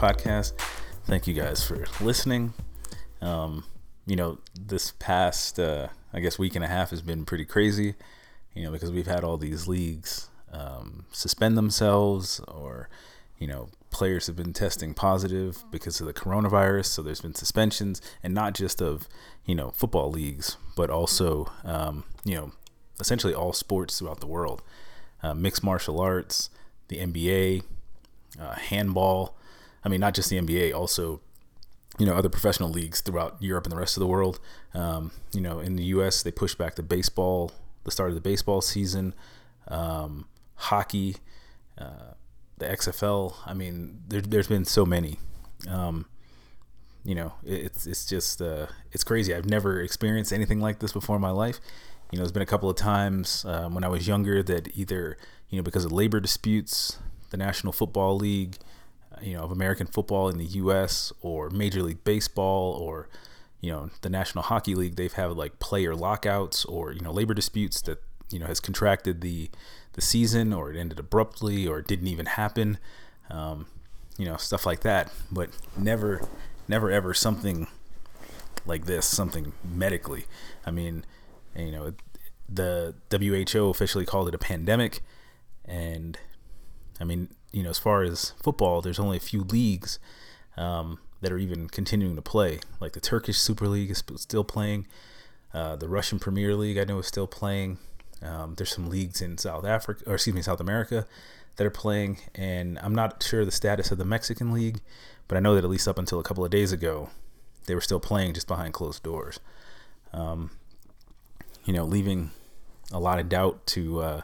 podcast. Thank you guys for listening. Um, you know, this past, uh, I guess, week and a half has been pretty crazy, you know, because we've had all these leagues um, suspend themselves or, you know, players have been testing positive because of the coronavirus. So there's been suspensions, and not just of, you know, football leagues, but also, um, you know, essentially all sports throughout the world. Uh, mixed martial arts, the NBA, uh, handball. I mean, not just the NBA, also, you know, other professional leagues throughout Europe and the rest of the world. Um, you know, in the U.S., they pushed back the baseball, the start of the baseball season, um, hockey, uh, the XFL. I mean, there, has been so many. Um, you know, it's it's just uh, it's crazy. I've never experienced anything like this before in my life. You know, there's been a couple of times um, when I was younger that either you know because of labor disputes, the National Football League, you know, of American football in the U.S. or Major League Baseball or you know the National Hockey League, they've had like player lockouts or you know labor disputes that you know has contracted the the season or it ended abruptly or it didn't even happen. Um, you know, stuff like that. But never, never ever something like this, something medically. I mean, you know, the WHO officially called it a pandemic. And I mean, you know, as far as football, there's only a few leagues um, that are even continuing to play. Like the Turkish Super League is still playing. Uh, the Russian Premier League, I know, is still playing. Um, there's some leagues in South Africa, or excuse me, South America, that are playing, and I'm not sure the status of the Mexican league, but I know that at least up until a couple of days ago, they were still playing just behind closed doors. Um, you know, leaving a lot of doubt to uh,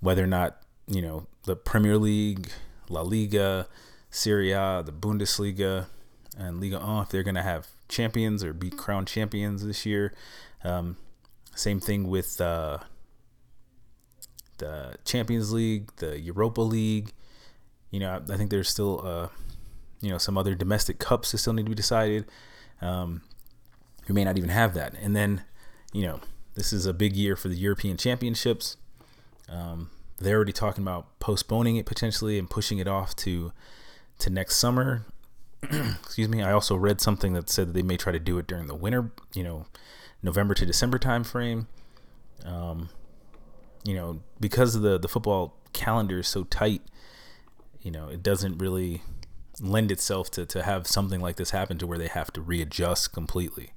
whether or not you know the Premier League, La Liga, Serie A, the Bundesliga, and Liga 1 if they're going to have champions or be crowned champions this year. Um, same thing with uh, the Champions League, the Europa League. You know, I, think there's still, uh, you know, some other domestic cups that still need to be decided. Um, we may not even have that. And then, you know, this is a big year for the European Championships. Um, they're already talking about postponing it potentially and pushing it off to to next summer. Excuse me. I also read something that said that they may try to do it during the winter, you know, November to December time frame. Um, you know, because of the the football calendar is so tight, you know, it doesn't really lend itself to to have something like this happen to where they have to readjust completely.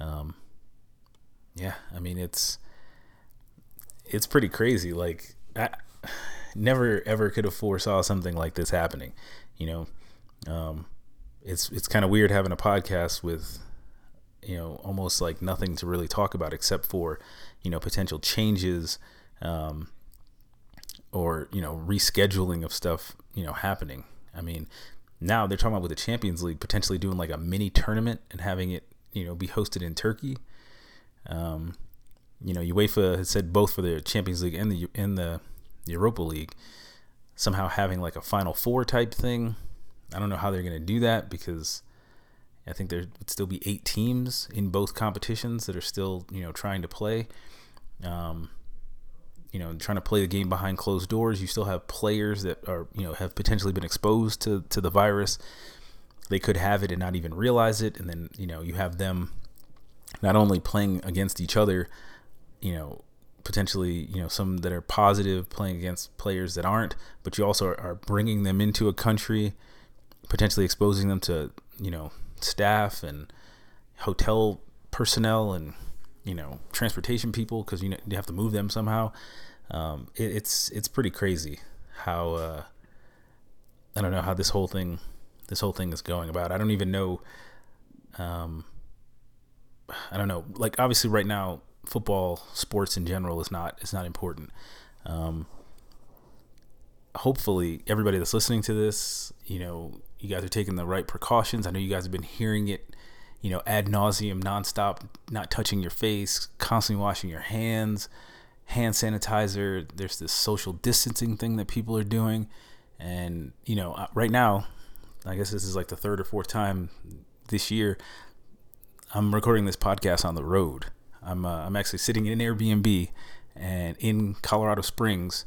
Um, yeah, I mean it's it's pretty crazy. Like I never ever could have foresaw something like this happening. You know, um, it's it's kind of weird having a podcast with you know almost like nothing to really talk about except for you know potential changes um, or you know rescheduling of stuff you know happening. I mean, now they're talking about with the Champions League potentially doing like a mini tournament and having it you know be hosted in Turkey. Um, you know, UEFA has said both for the Champions League and the and the Europa League somehow having like a Final Four type thing. I don't know how they're going to do that because I think there would still be eight teams in both competitions that are still you know trying to play. Um, you know, trying to play the game behind closed doors. You still have players that are, you know, have potentially been exposed to, to the virus. They could have it and not even realize it. And then, you know, you have them not only playing against each other, you know, potentially, you know, some that are positive playing against players that aren't, but you also are, bringing them into a country, potentially exposing them to, you know, staff and hotel personnel and you know transportation people because you know you have to move them somehow. Um, it, it's it's pretty crazy how uh, I don't know how this whole thing this whole thing is going about. I don't even know. Um, I don't know. Like obviously, right now, football, sports in general is not is not important. Um, hopefully, everybody that's listening to this, you know, you guys are taking the right precautions. I know you guys have been hearing it you know, ad nauseum, nonstop, not touching your face, constantly washing your hands, hand sanitizer. There's this social distancing thing that people are doing. And, you know, uh, right now, I guess this is like the third or fourth time this year, I'm recording this podcast on the road. I'm, uh, I'm actually sitting in an Airbnb and in Colorado Springs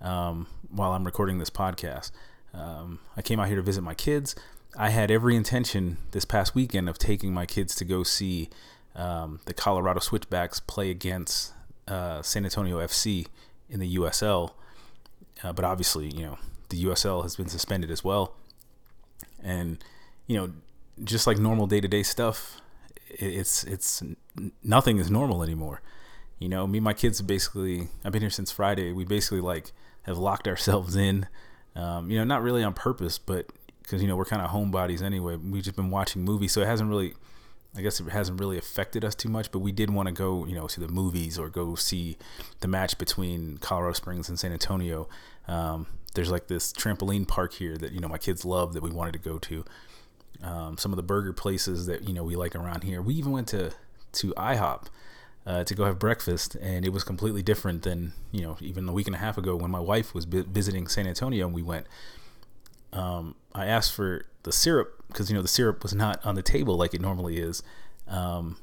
um, while I'm recording this podcast. Um, I came out here to visit my kids. I had every intention this past weekend of taking my kids to go see um, the Colorado Switchbacks play against uh, San Antonio FC in the USL. Uh, but obviously, you know, the USL has been suspended as well. And, you know, just like normal day to day stuff, it's it's nothing is normal anymore. You know, me and my kids basically I've been here since Friday. We basically like have locked ourselves in. Um, you know, not really on purpose, but because you know we're kind of homebodies anyway. We've just been watching movies, so it hasn't really, I guess it hasn't really affected us too much. But we did want to go, you know, to the movies or go see the match between Colorado Springs and San Antonio. Um, there's like this trampoline park here that you know my kids love that we wanted to go to. Um, some of the burger places that you know we like around here. We even went to to IHOP uh, to go have breakfast, and it was completely different than you know even a week and a half ago when my wife was visiting San Antonio and we went. Um, I asked for the syrup because you know the syrup was not on the table like it normally is, um,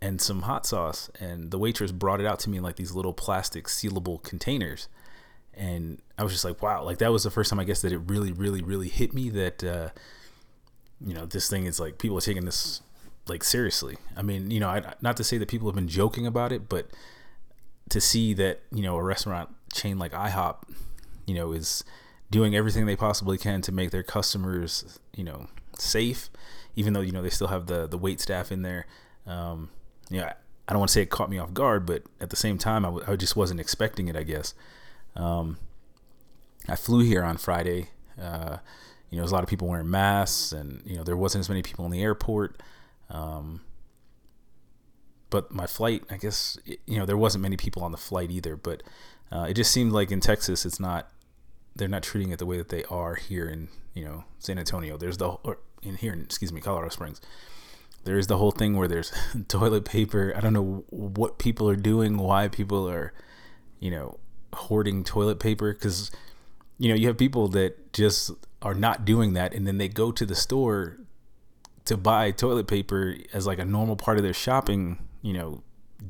and some hot sauce, and the waitress brought it out to me in like these little plastic sealable containers, and I was just like, wow, like that was the first time I guess that it really, really, really hit me that. Uh, you know, this thing is like people are taking this like seriously. I mean, you know, I, not to say that people have been joking about it, but to see that you know a restaurant chain like IHOP, you know, is doing everything they possibly can to make their customers, you know, safe, even though you know they still have the the wait staff in there. Um, yeah, I don't want to say it caught me off guard, but at the same time, I, w- I just wasn't expecting it. I guess. Um, I flew here on Friday. Uh, you know, there's a lot of people wearing masks, and you know, there wasn't as many people in the airport. Um, but my flight, I guess, you know, there wasn't many people on the flight either. But uh, it just seemed like in Texas, it's not, they're not treating it the way that they are here in, you know, San Antonio. There's the, or in here, in, excuse me, Colorado Springs. There is the whole thing where there's toilet paper. I don't know what people are doing, why people are, you know, hoarding toilet paper because you know, you have people that just are not doing that and then they go to the store to buy toilet paper as like a normal part of their shopping, you know,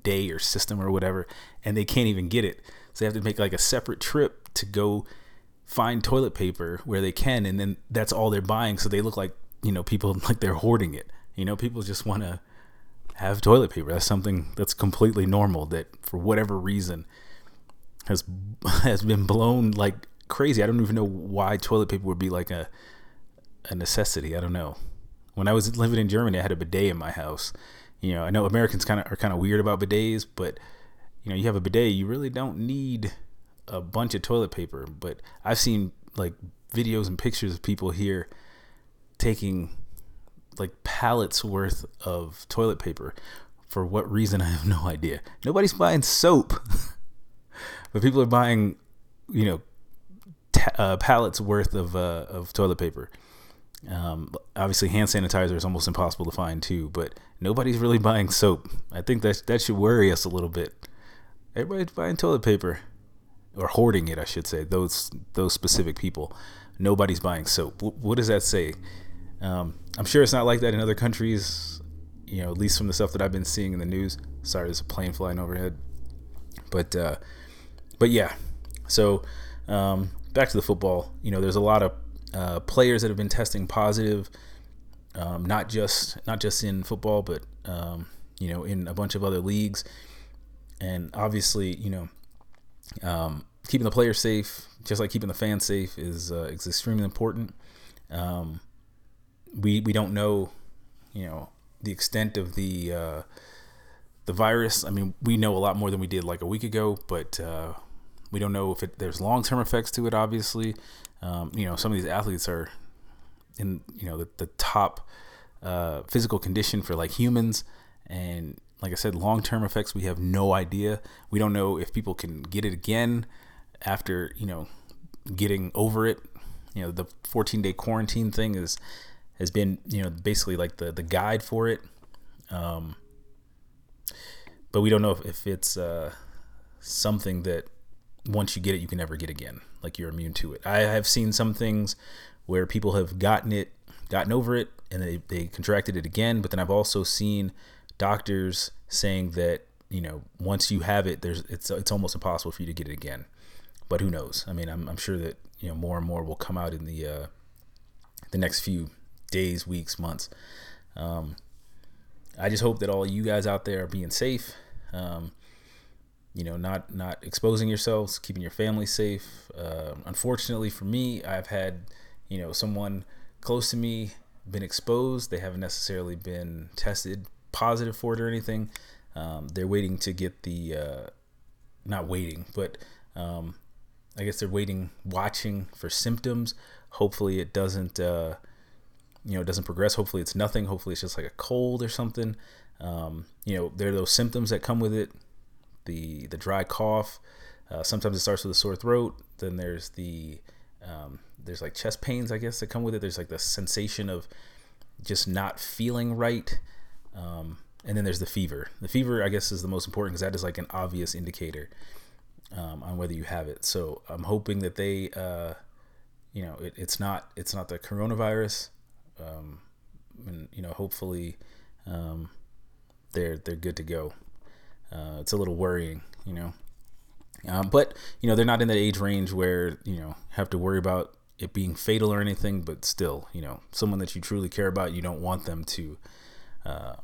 day or system or whatever, and they can't even get it. So they have to make like a separate trip to go find toilet paper where they can and then that's all they're buying so they look like, you know, people like they're hoarding it. You know, people just want to have toilet paper. That's something that's completely normal that for whatever reason has has been blown like crazy. I don't even know why toilet paper would be like a a necessity. I don't know. When I was living in Germany, I had a bidet in my house. You know, I know Americans kind of are kind of weird about bidets, but you know, you have a bidet, you really don't need a bunch of toilet paper. But I've seen like videos and pictures of people here taking like pallets worth of toilet paper. For what reason, I have no idea. Nobody's buying soap, but people are buying, you know, uh, pallets worth of uh, of toilet paper. Um, obviously, hand sanitizer is almost impossible to find too, but nobody's really buying soap. I think that that should worry us a little bit. Everybody's buying toilet paper, or hoarding it, I should say. Those those specific people. Nobody's buying soap. W- what does that say? Um, I'm sure it's not like that in other countries. You know, at least from the stuff that I've been seeing in the news. Sorry, there's a plane flying overhead. But uh, but yeah, so um, back to the football. You know, there's a lot of uh, players that have been testing positive, um, not just not just in football, but um, you know, in a bunch of other leagues. And obviously, you know, um, keeping the players safe, just like keeping the fans safe, is uh, is extremely important. Um, we we don't know, you know, the extent of the uh, the virus. I mean, we know a lot more than we did like a week ago, but uh, we don't know if it, there's long term effects to it. Obviously, um, you know some of these athletes are in you know the, the top uh, physical condition for like humans, and like I said, long term effects we have no idea. We don't know if people can get it again after you know getting over it. You know the 14 day quarantine thing is has been you know basically like the the guide for it. Um, but we don't know if, if it's uh, something that once you get it, you can never get again. Like you're immune to it. I have seen some things where people have gotten it, gotten over it, and they, they contracted it again. But then I've also seen doctors saying that you know once you have it, there's it's it's almost impossible for you to get it again. But who knows? I mean, I'm, I'm sure that you know more and more will come out in the uh, the next few days, weeks, months. Um, I just hope that all you guys out there are being safe. Um, you know, not not exposing yourselves, keeping your family safe. Uh, unfortunately for me, I've had you know someone close to me been exposed. They haven't necessarily been tested positive for it or anything. Um, they're waiting to get the uh, not waiting, but um, I guess they're waiting, watching for symptoms. Hopefully, it doesn't. Uh, you know, it doesn't progress. Hopefully, it's nothing. Hopefully, it's just like a cold or something. Um, you know, there are those symptoms that come with it the the dry cough. Uh, sometimes it starts with a sore throat. Then there's the um, there's like chest pains, I guess, that come with it. There's like the sensation of just not feeling right. Um, and then there's the fever. The fever, I guess, is the most important because that is like an obvious indicator um, on whether you have it. So I'm hoping that they, uh, you know, it, it's not it's not the coronavirus, um, and you know, hopefully, um, they're they're good to go uh, it's a little worrying, you know. Um, but you know they're not in that age range where you know have to worry about it being fatal or anything. But still, you know, someone that you truly care about, you don't want them to uh,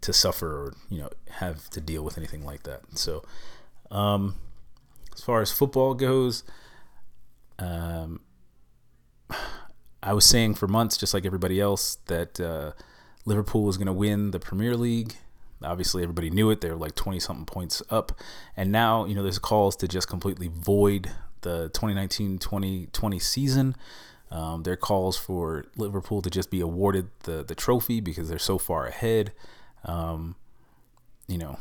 to suffer or you know have to deal with anything like that. So, um, as far as football goes, um, I was saying for months, just like everybody else, that uh, Liverpool was going to win the Premier League. Obviously, everybody knew it. They were like 20 something points up. And now, you know, there's calls to just completely void the 2019 2020 season. Um, there are calls for Liverpool to just be awarded the, the trophy because they're so far ahead. Um, you know,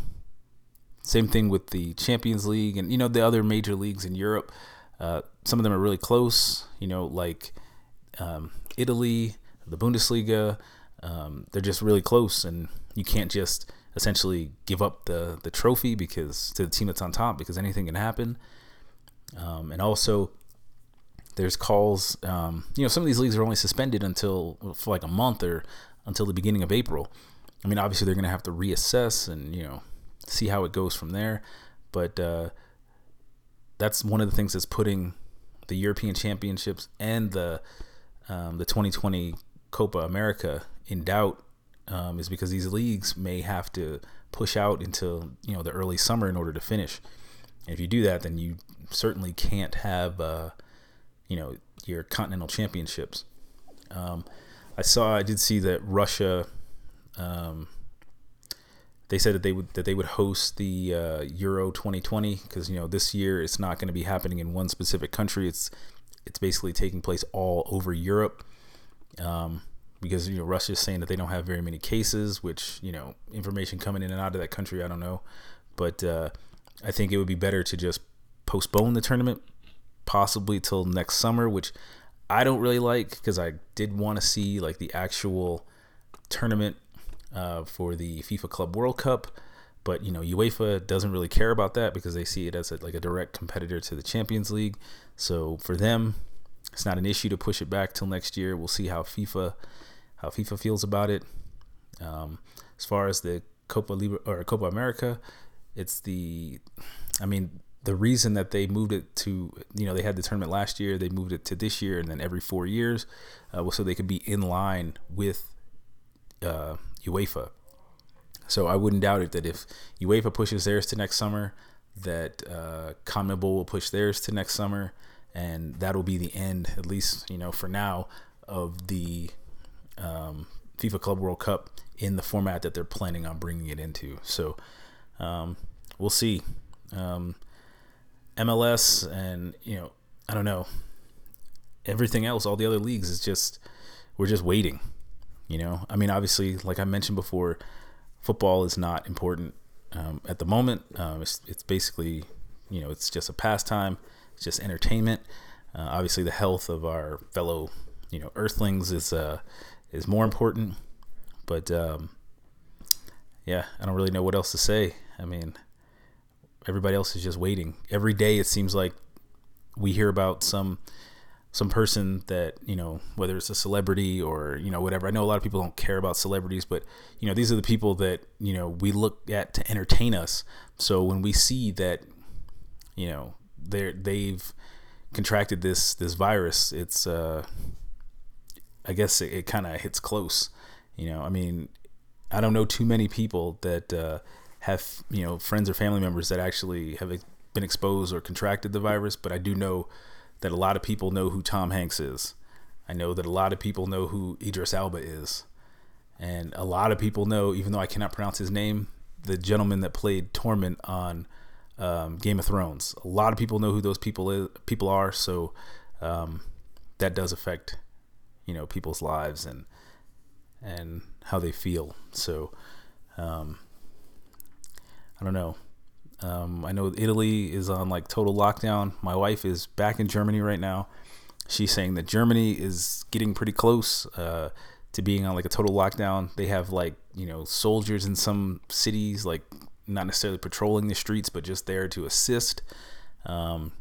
same thing with the Champions League and, you know, the other major leagues in Europe. Uh, some of them are really close, you know, like um, Italy, the Bundesliga. Um, they're just really close, and you can't just essentially give up the the trophy because to the team that's on top because anything can happen. Um, and also, there's calls. Um, you know, some of these leagues are only suspended until for like a month or until the beginning of April. I mean, obviously they're going to have to reassess and you know see how it goes from there. But uh, that's one of the things that's putting the European Championships and the um, the 2020 Copa America in doubt um, is because these leagues may have to push out until you know the early summer in order to finish. And if you do that, then you certainly can't have uh, you know your continental championships. Um, I saw, I did see that Russia. Um, they said that they would that they would host the uh, Euro 2020 because you know this year it's not going to be happening in one specific country. It's it's basically taking place all over Europe. Um, because you know Russia's saying that they don't have very many cases, which you know information coming in and out of that country, I don't know, but uh, I think it would be better to just postpone the tournament, possibly till next summer, which I don't really like because I did want to see like the actual tournament uh, for the FIFA Club World Cup. But you know, UEFA doesn't really care about that because they see it as a, like a direct competitor to the Champions League. So for them, it's not an issue to push it back till next year. We'll see how FIFA how FIFA feels about it. Um, as far as the Copa Libre or Copa America, it's the, I mean, the reason that they moved it to, you know, they had the tournament last year, they moved it to this year, and then every four years, uh, so they could be in line with uh, UEFA. So I wouldn't doubt it that if UEFA pushes theirs to next summer, that uh, CONMEBOL will push theirs to next summer, and that'll be the end, at least you know for now, of the um, FIFA Club World Cup in the format that they're planning on bringing it into. So um, we'll see. Um, MLS and you know I don't know everything else, all the other leagues is just we're just waiting. You know, I mean, obviously, like I mentioned before, football is not important um, at the moment. Um, it's, it's basically, you know, it's just a pastime. It's just entertainment. Uh, obviously, the health of our fellow, you know, Earthlings is uh, is more important. But um, yeah, I don't really know what else to say. I mean, everybody else is just waiting. Every day it seems like we hear about some some person that you know whether it's a celebrity or you know whatever i know a lot of people don't care about celebrities but you know these are the people that you know we look at to entertain us so when we see that you know they're they've contracted this this virus it's uh I guess it, it kind of hits close. You know, I mean, I don't know too many people that uh, have you know friends or family members that actually have been exposed or contracted the virus, but I do know that a lot of people know who Tom Hanks is. I know that a lot of people know who Idris Elba is. And a lot of people know, even though I cannot pronounce his name, the gentleman that played Tormund on um, Game of Thrones. A lot of people know who those people is, people are, so um, that does affect, you know, people's lives and and how they feel. So um, I don't know. Um, I know Italy is on like total lockdown. My wife is back in Germany right now. She's saying that Germany is getting pretty close uh, to being on like a total lockdown. They have like you know soldiers in some cities, like not necessarily patrolling the streets, but just there to assist. Um,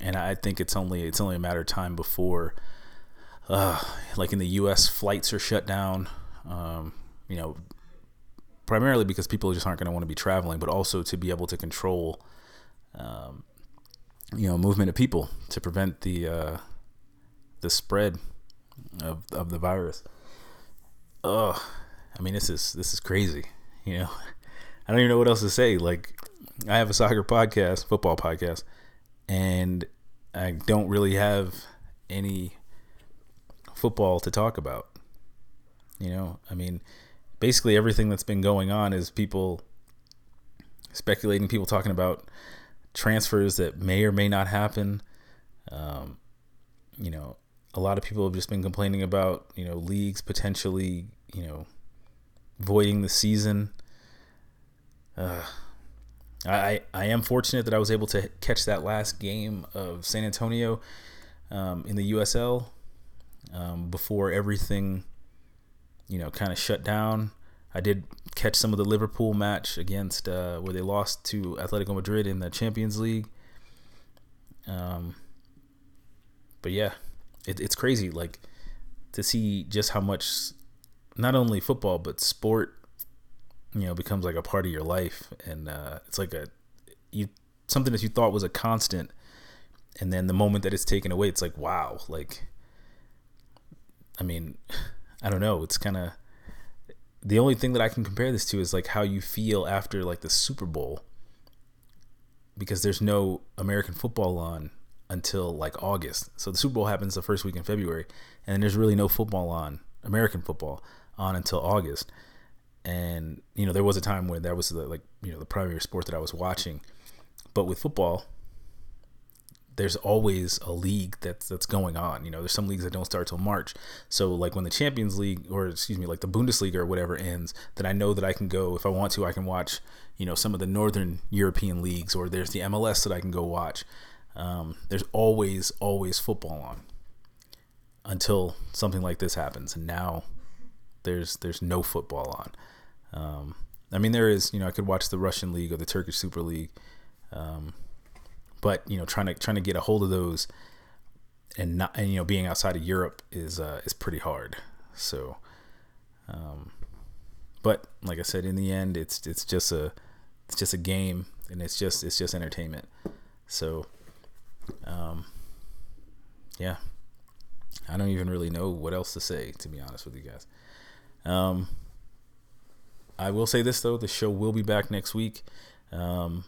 and I think it's only it's only a matter of time before, uh, like in the U.S., flights are shut down. Um, you know, primarily because people just aren't going to want to be traveling, but also to be able to control, um, you know, movement of people to prevent the uh, the spread of of the virus. Oh, I mean, this is this is crazy. You know, I don't even know what else to say. Like, I have a soccer podcast, football podcast, and I don't really have any football to talk about. You know, I mean, basically everything that's been going on is people speculating, people talking about transfers that may or may not happen. Um, you know, a lot of people have just been complaining about, you know, leagues potentially, you know, voiding the season. Uh, I I am fortunate that I was able to catch that last game of San Antonio um, in the USL um, before everything you know, kind of shut down. I did catch some of the Liverpool match against uh, where they lost to Atletico Madrid in the Champions League. Um, but yeah, it, it's crazy, like to see just how much not only football but sport, you know, becomes like a part of your life, and uh, it's like a you something that you thought was a constant, and then the moment that it's taken away, it's like wow, like I mean. I don't know. It's kind of the only thing that I can compare this to is like how you feel after like the Super Bowl because there's no American football on until like August. So the Super Bowl happens the first week in February and there's really no football on, American football on until August. And you know, there was a time when that was the, like, you know, the primary sport that I was watching. But with football, there's always a league that's that's going on. You know, there's some leagues that don't start till March. So like when the Champions League or excuse me, like the Bundesliga or whatever ends, then I know that I can go if I want to. I can watch you know some of the Northern European leagues or there's the MLS that I can go watch. Um, there's always always football on until something like this happens, and now there's there's no football on. Um, I mean, there is you know I could watch the Russian league or the Turkish Super League. Um, but you know trying to trying to get a hold of those and not and you know being outside of Europe is uh, is pretty hard. So, um, but like I said, in the end, it's it's just a it's just a game, and it's just it's just entertainment. So, um, yeah, I don't even really know what else to say to be honest with you guys. Um, I will say this though, the show will be back next week. Um,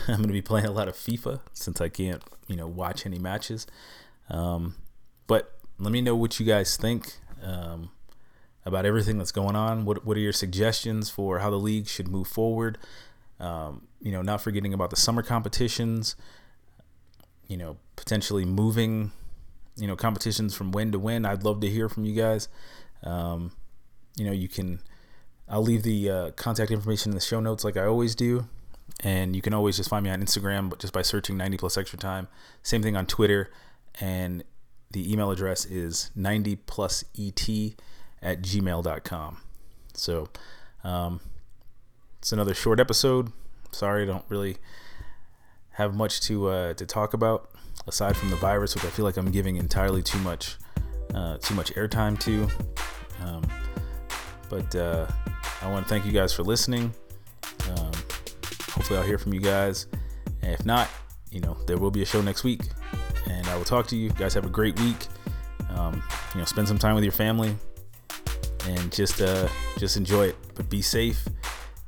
I'm going to be playing a lot of FIFA since I can't, you know, watch any matches. Um, but let me know what you guys think um, about everything that's going on. What What are your suggestions for how the league should move forward? Um, you know, not forgetting about the summer competitions. You know, potentially moving, you know, competitions from when to when. I'd love to hear from you guys. Um, you know, you can. I'll leave the uh, contact information in the show notes like I always do. And you can always just find me on Instagram, but just by searching 90 plus extra time. Same thing on Twitter. And the email address is 90 plus et at gmail.com. So um, it's another short episode. Sorry, I don't really have much to uh, to talk about aside from the virus, which I feel like I'm giving entirely too much uh, too much airtime to. Um, but uh, I want to thank you guys for listening. Um, hopefully I'll hear from you guys. And if not, you know, there will be a show next week. And I will talk to you. you guys have a great week. Um, you know, spend some time with your family and just uh, just enjoy it. But be safe.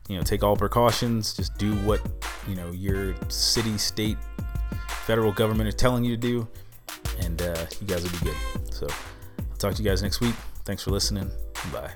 You know, take all precautions. Just do what you know your city, state, federal government is telling you to do, and uh, you guys will be good. So, I'll talk to you guys next week. Thanks for listening. Bye.